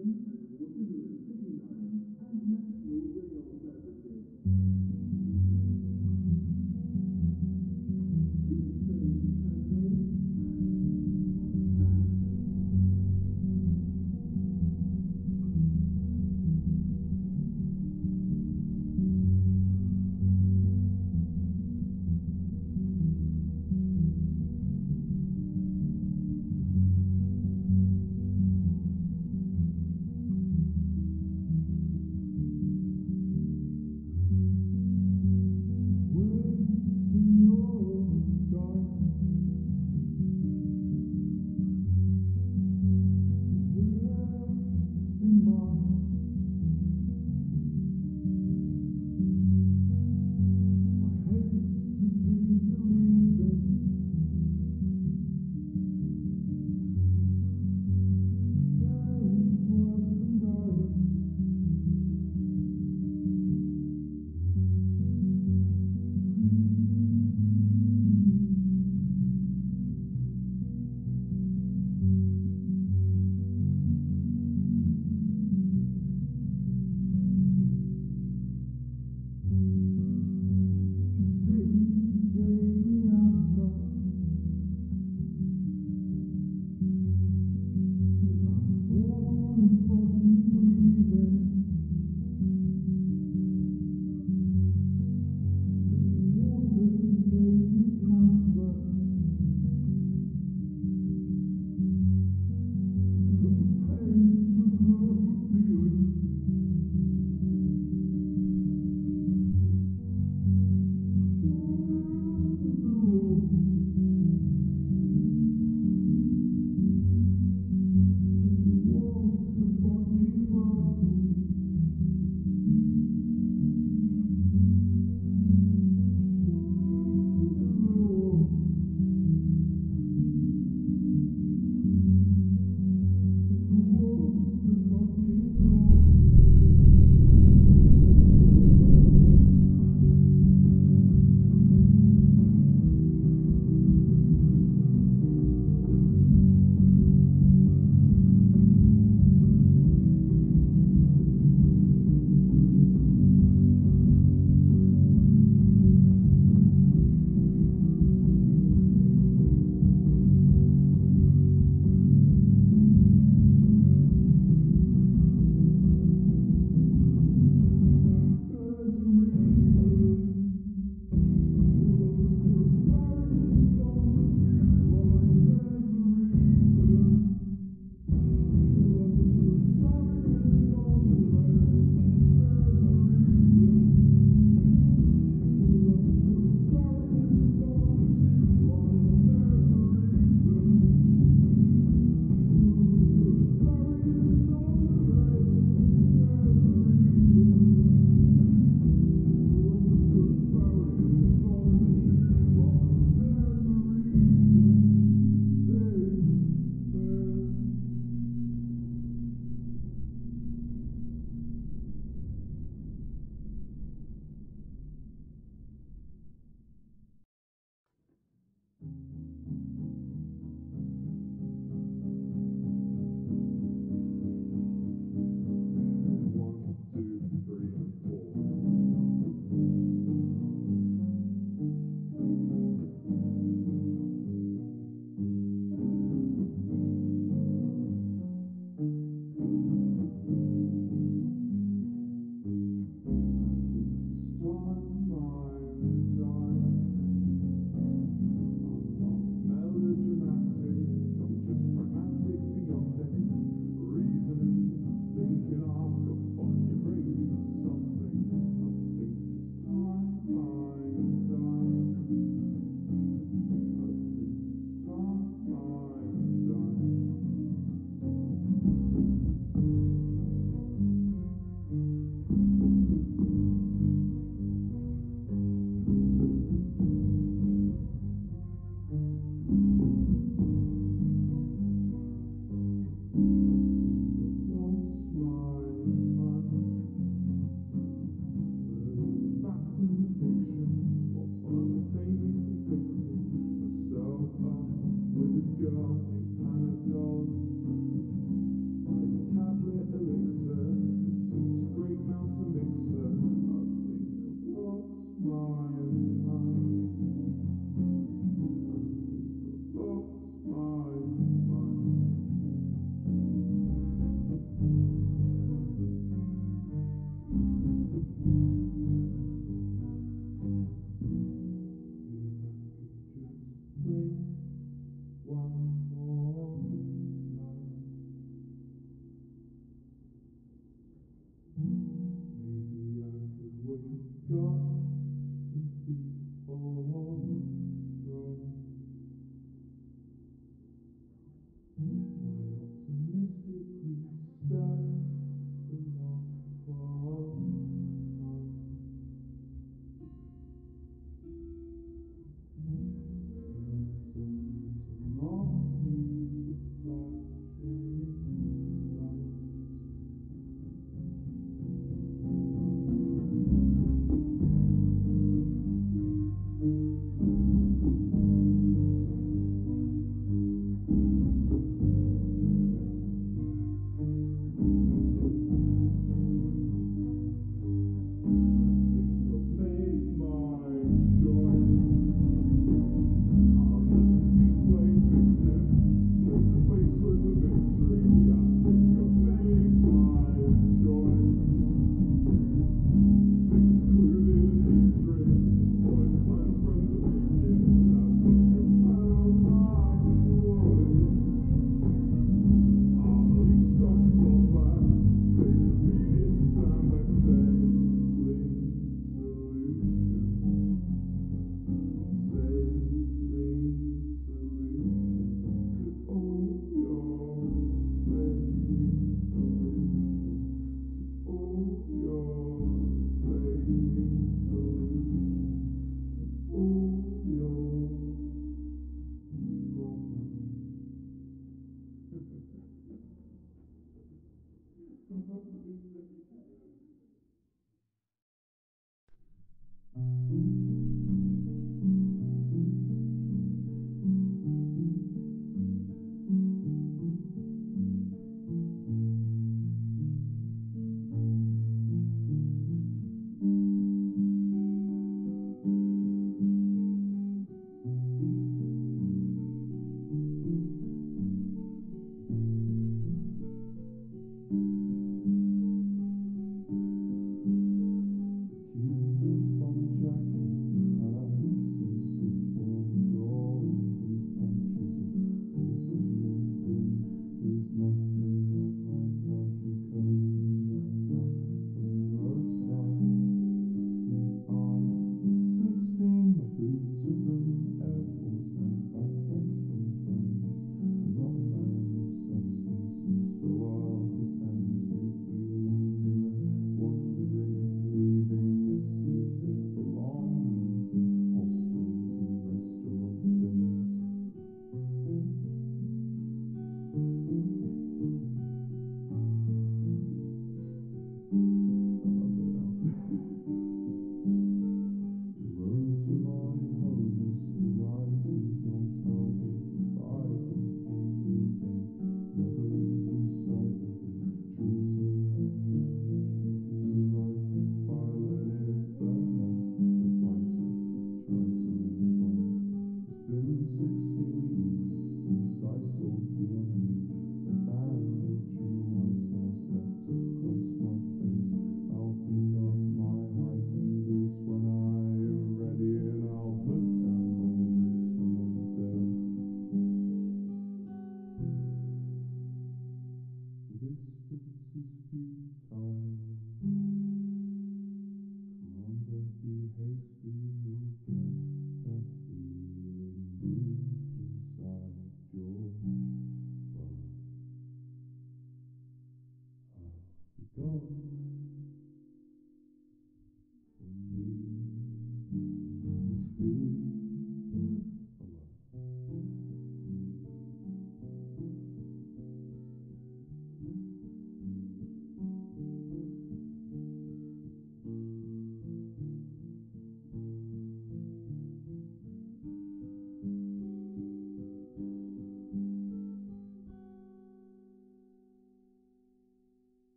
London and girl named Hannah Doll.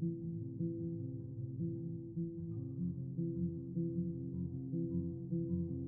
thank you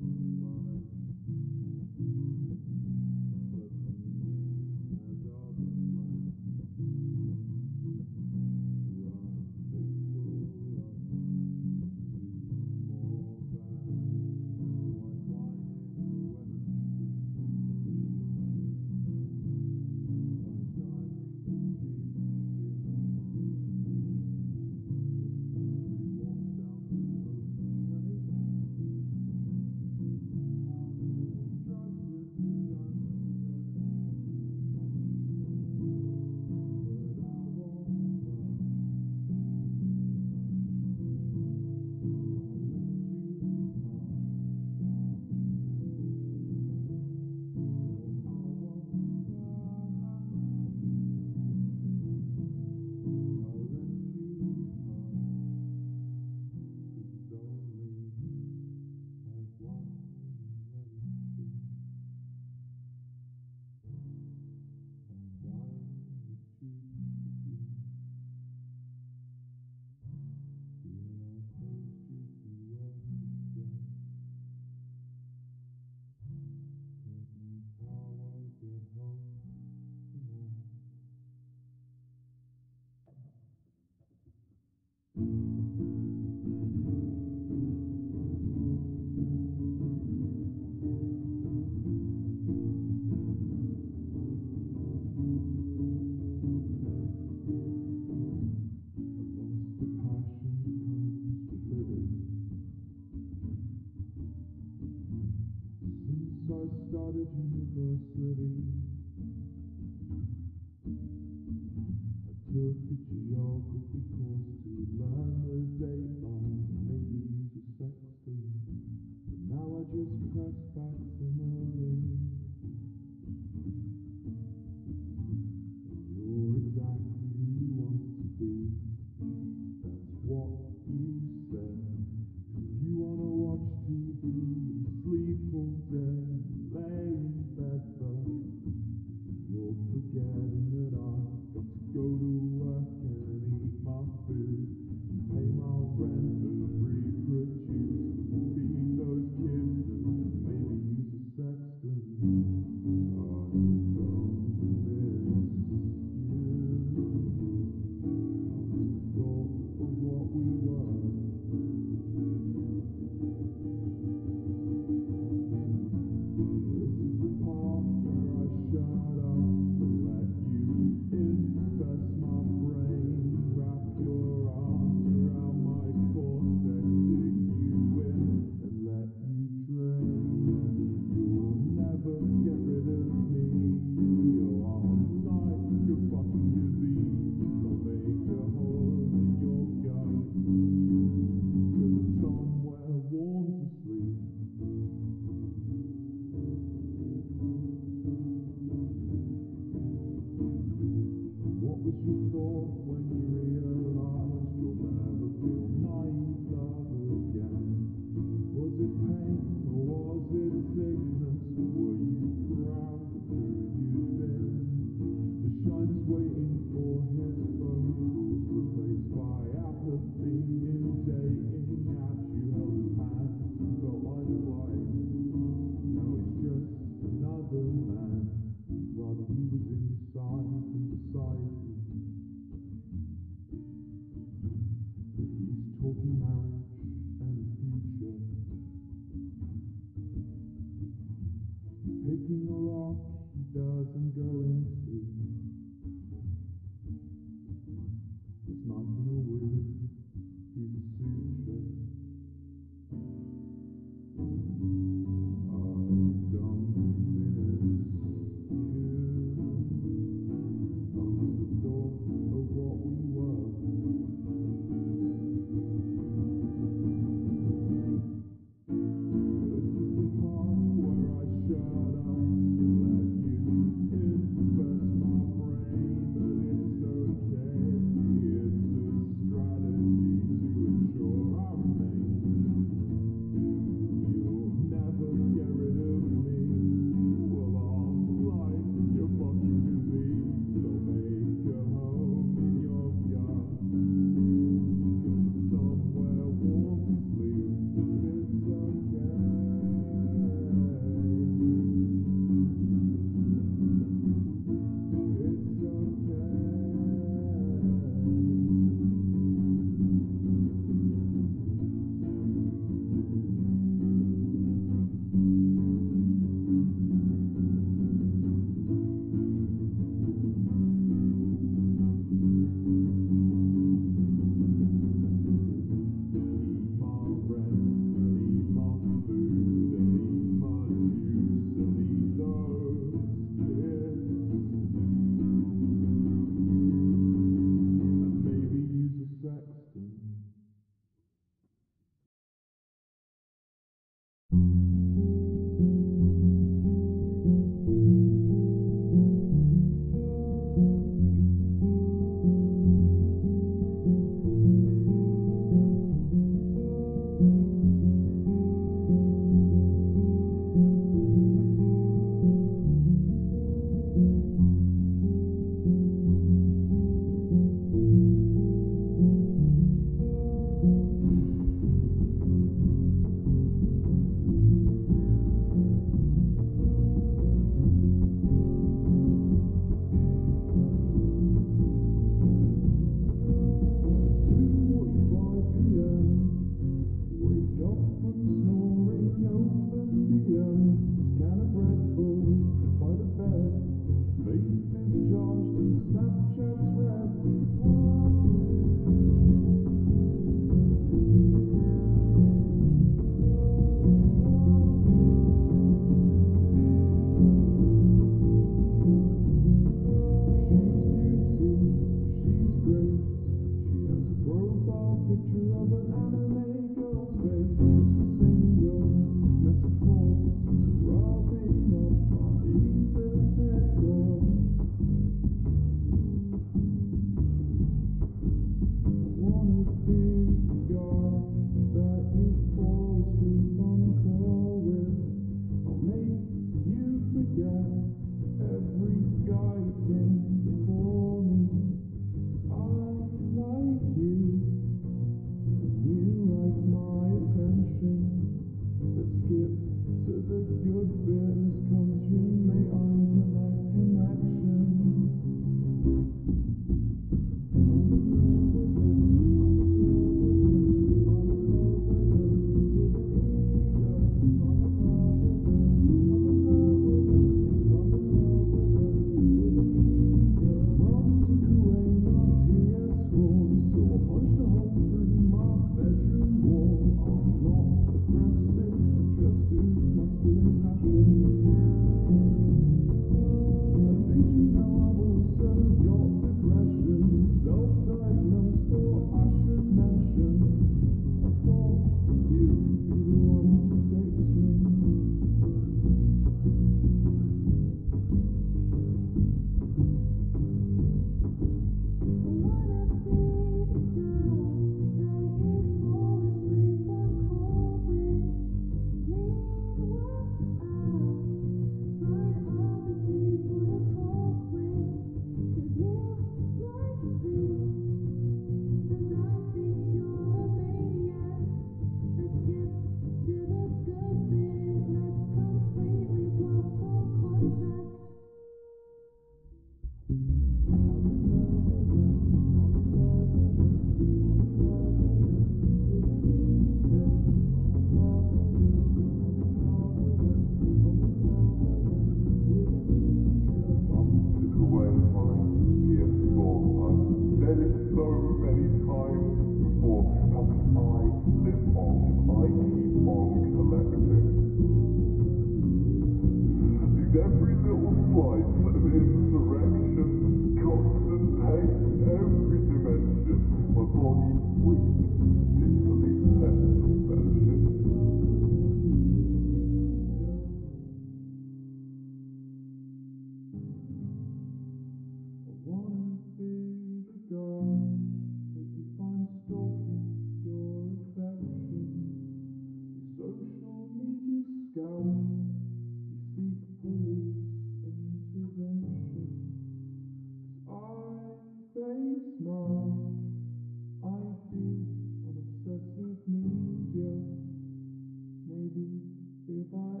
by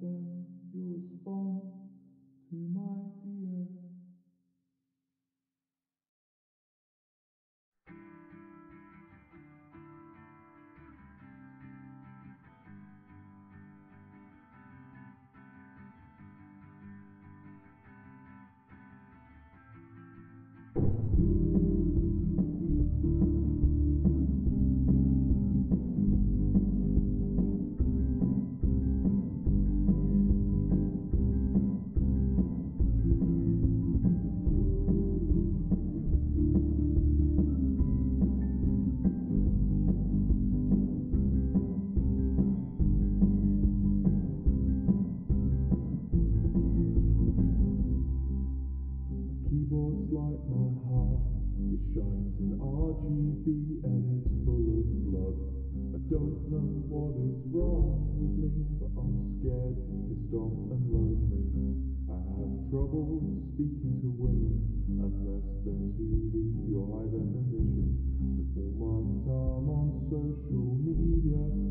them, you respond. speaking to women and less than to the high definition. Spend all my time on social media.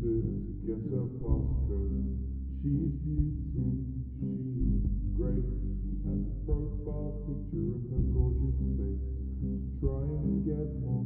To get her posture. She's beauty, she's great. She has a profile picture of her gorgeous face to try and get more.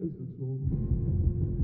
I took it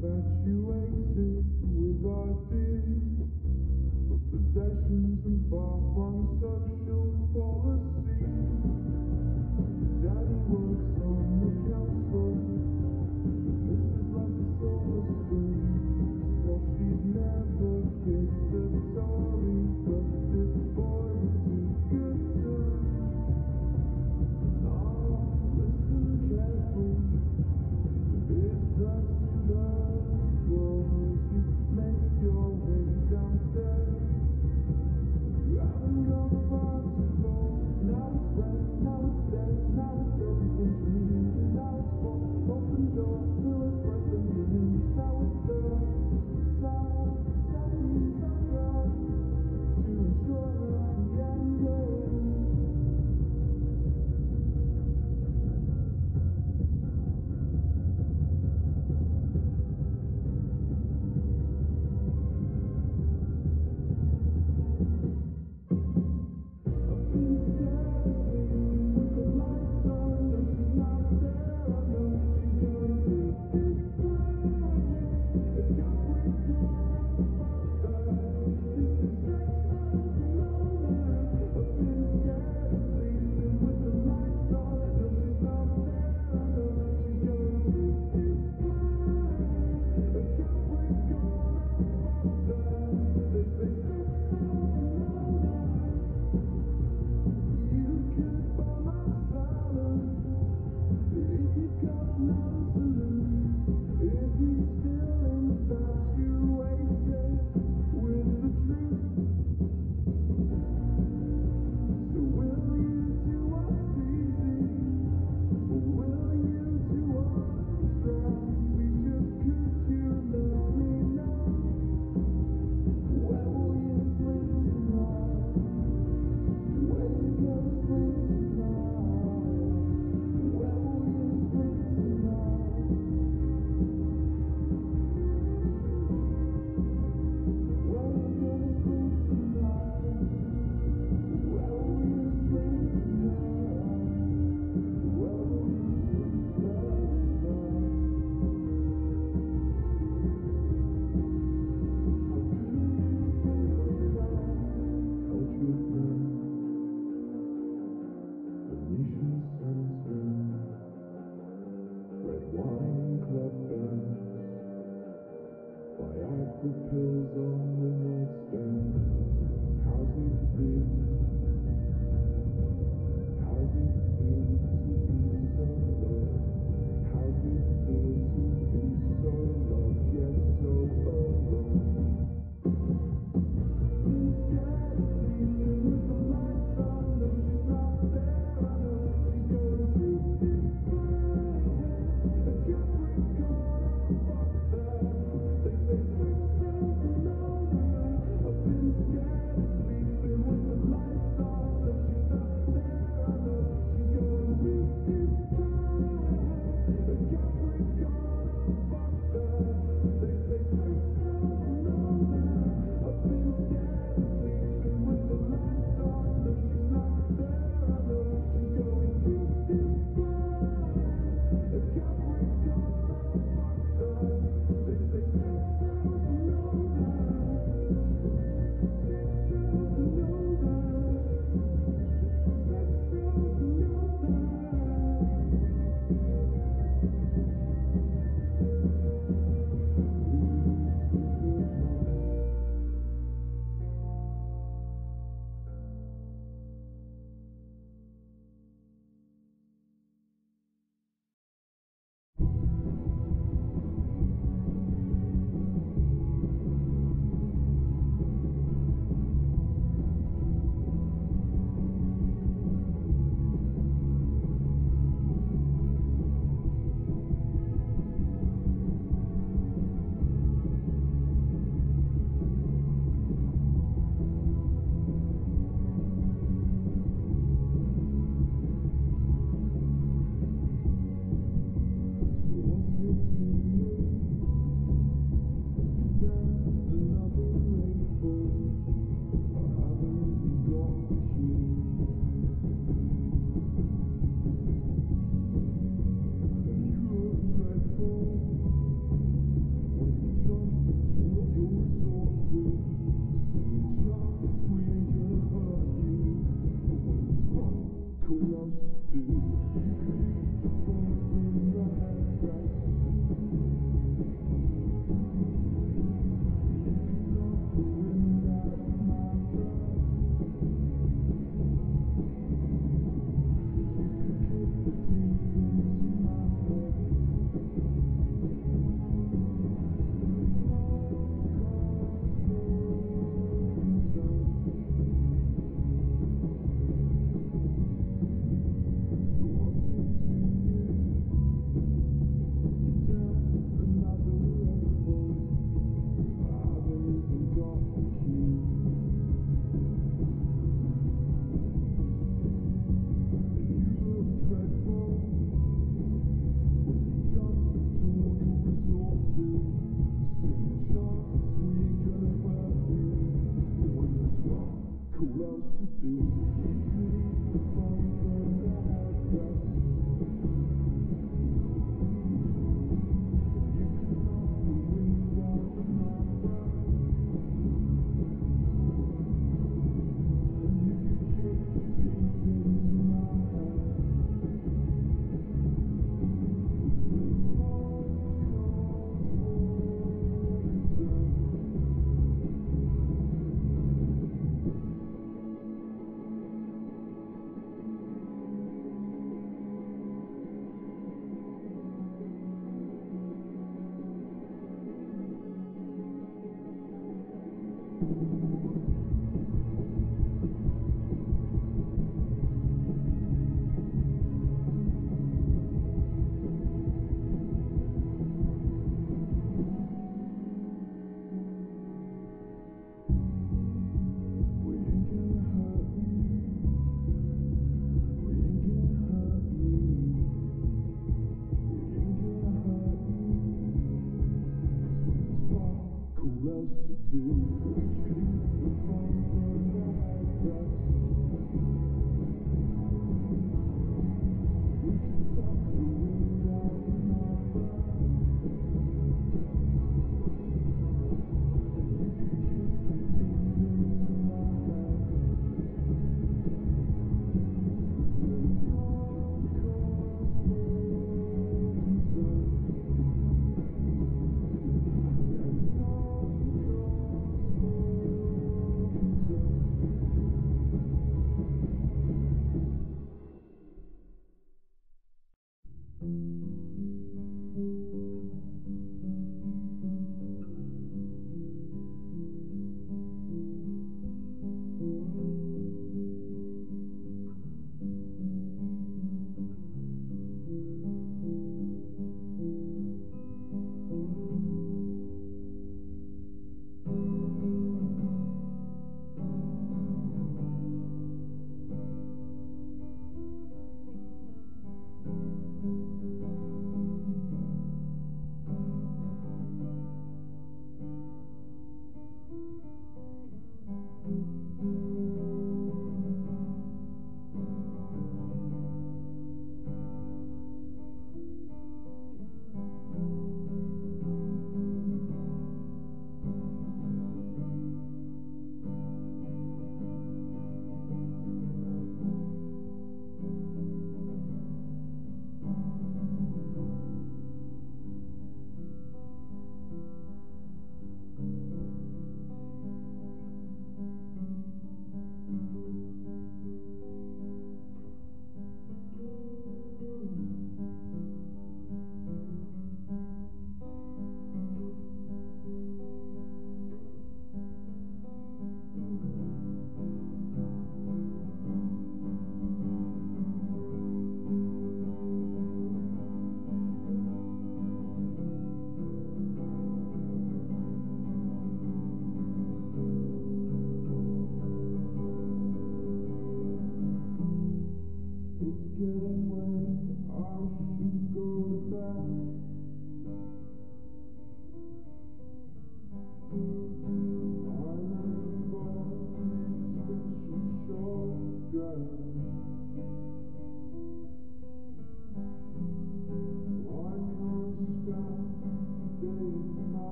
that you exit with ideas of possessions and far-flung social policies. Daddy works on the council, Mrs. loves a silver spoon, Well, she never gets the Tory, but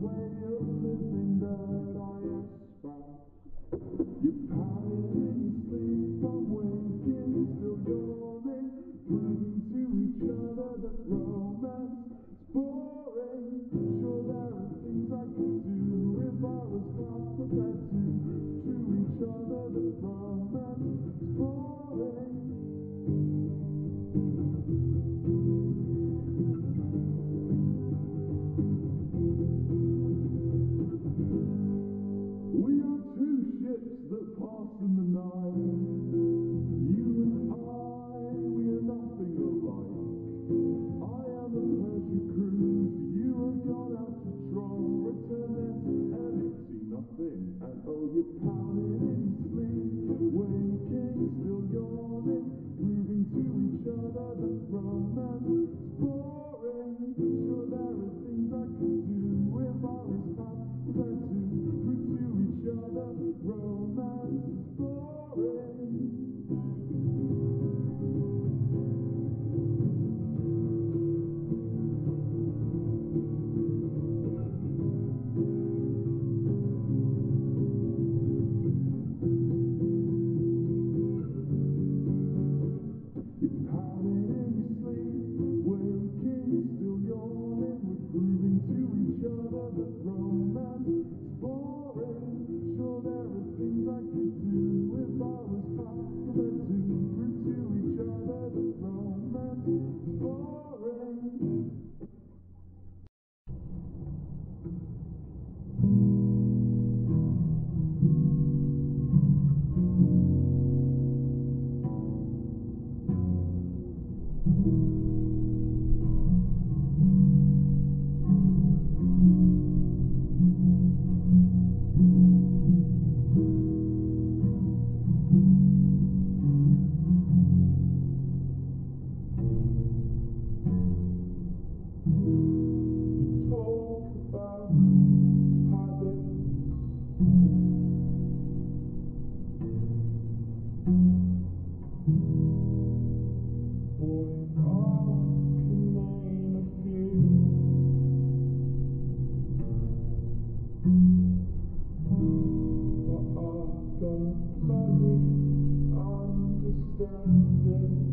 way understand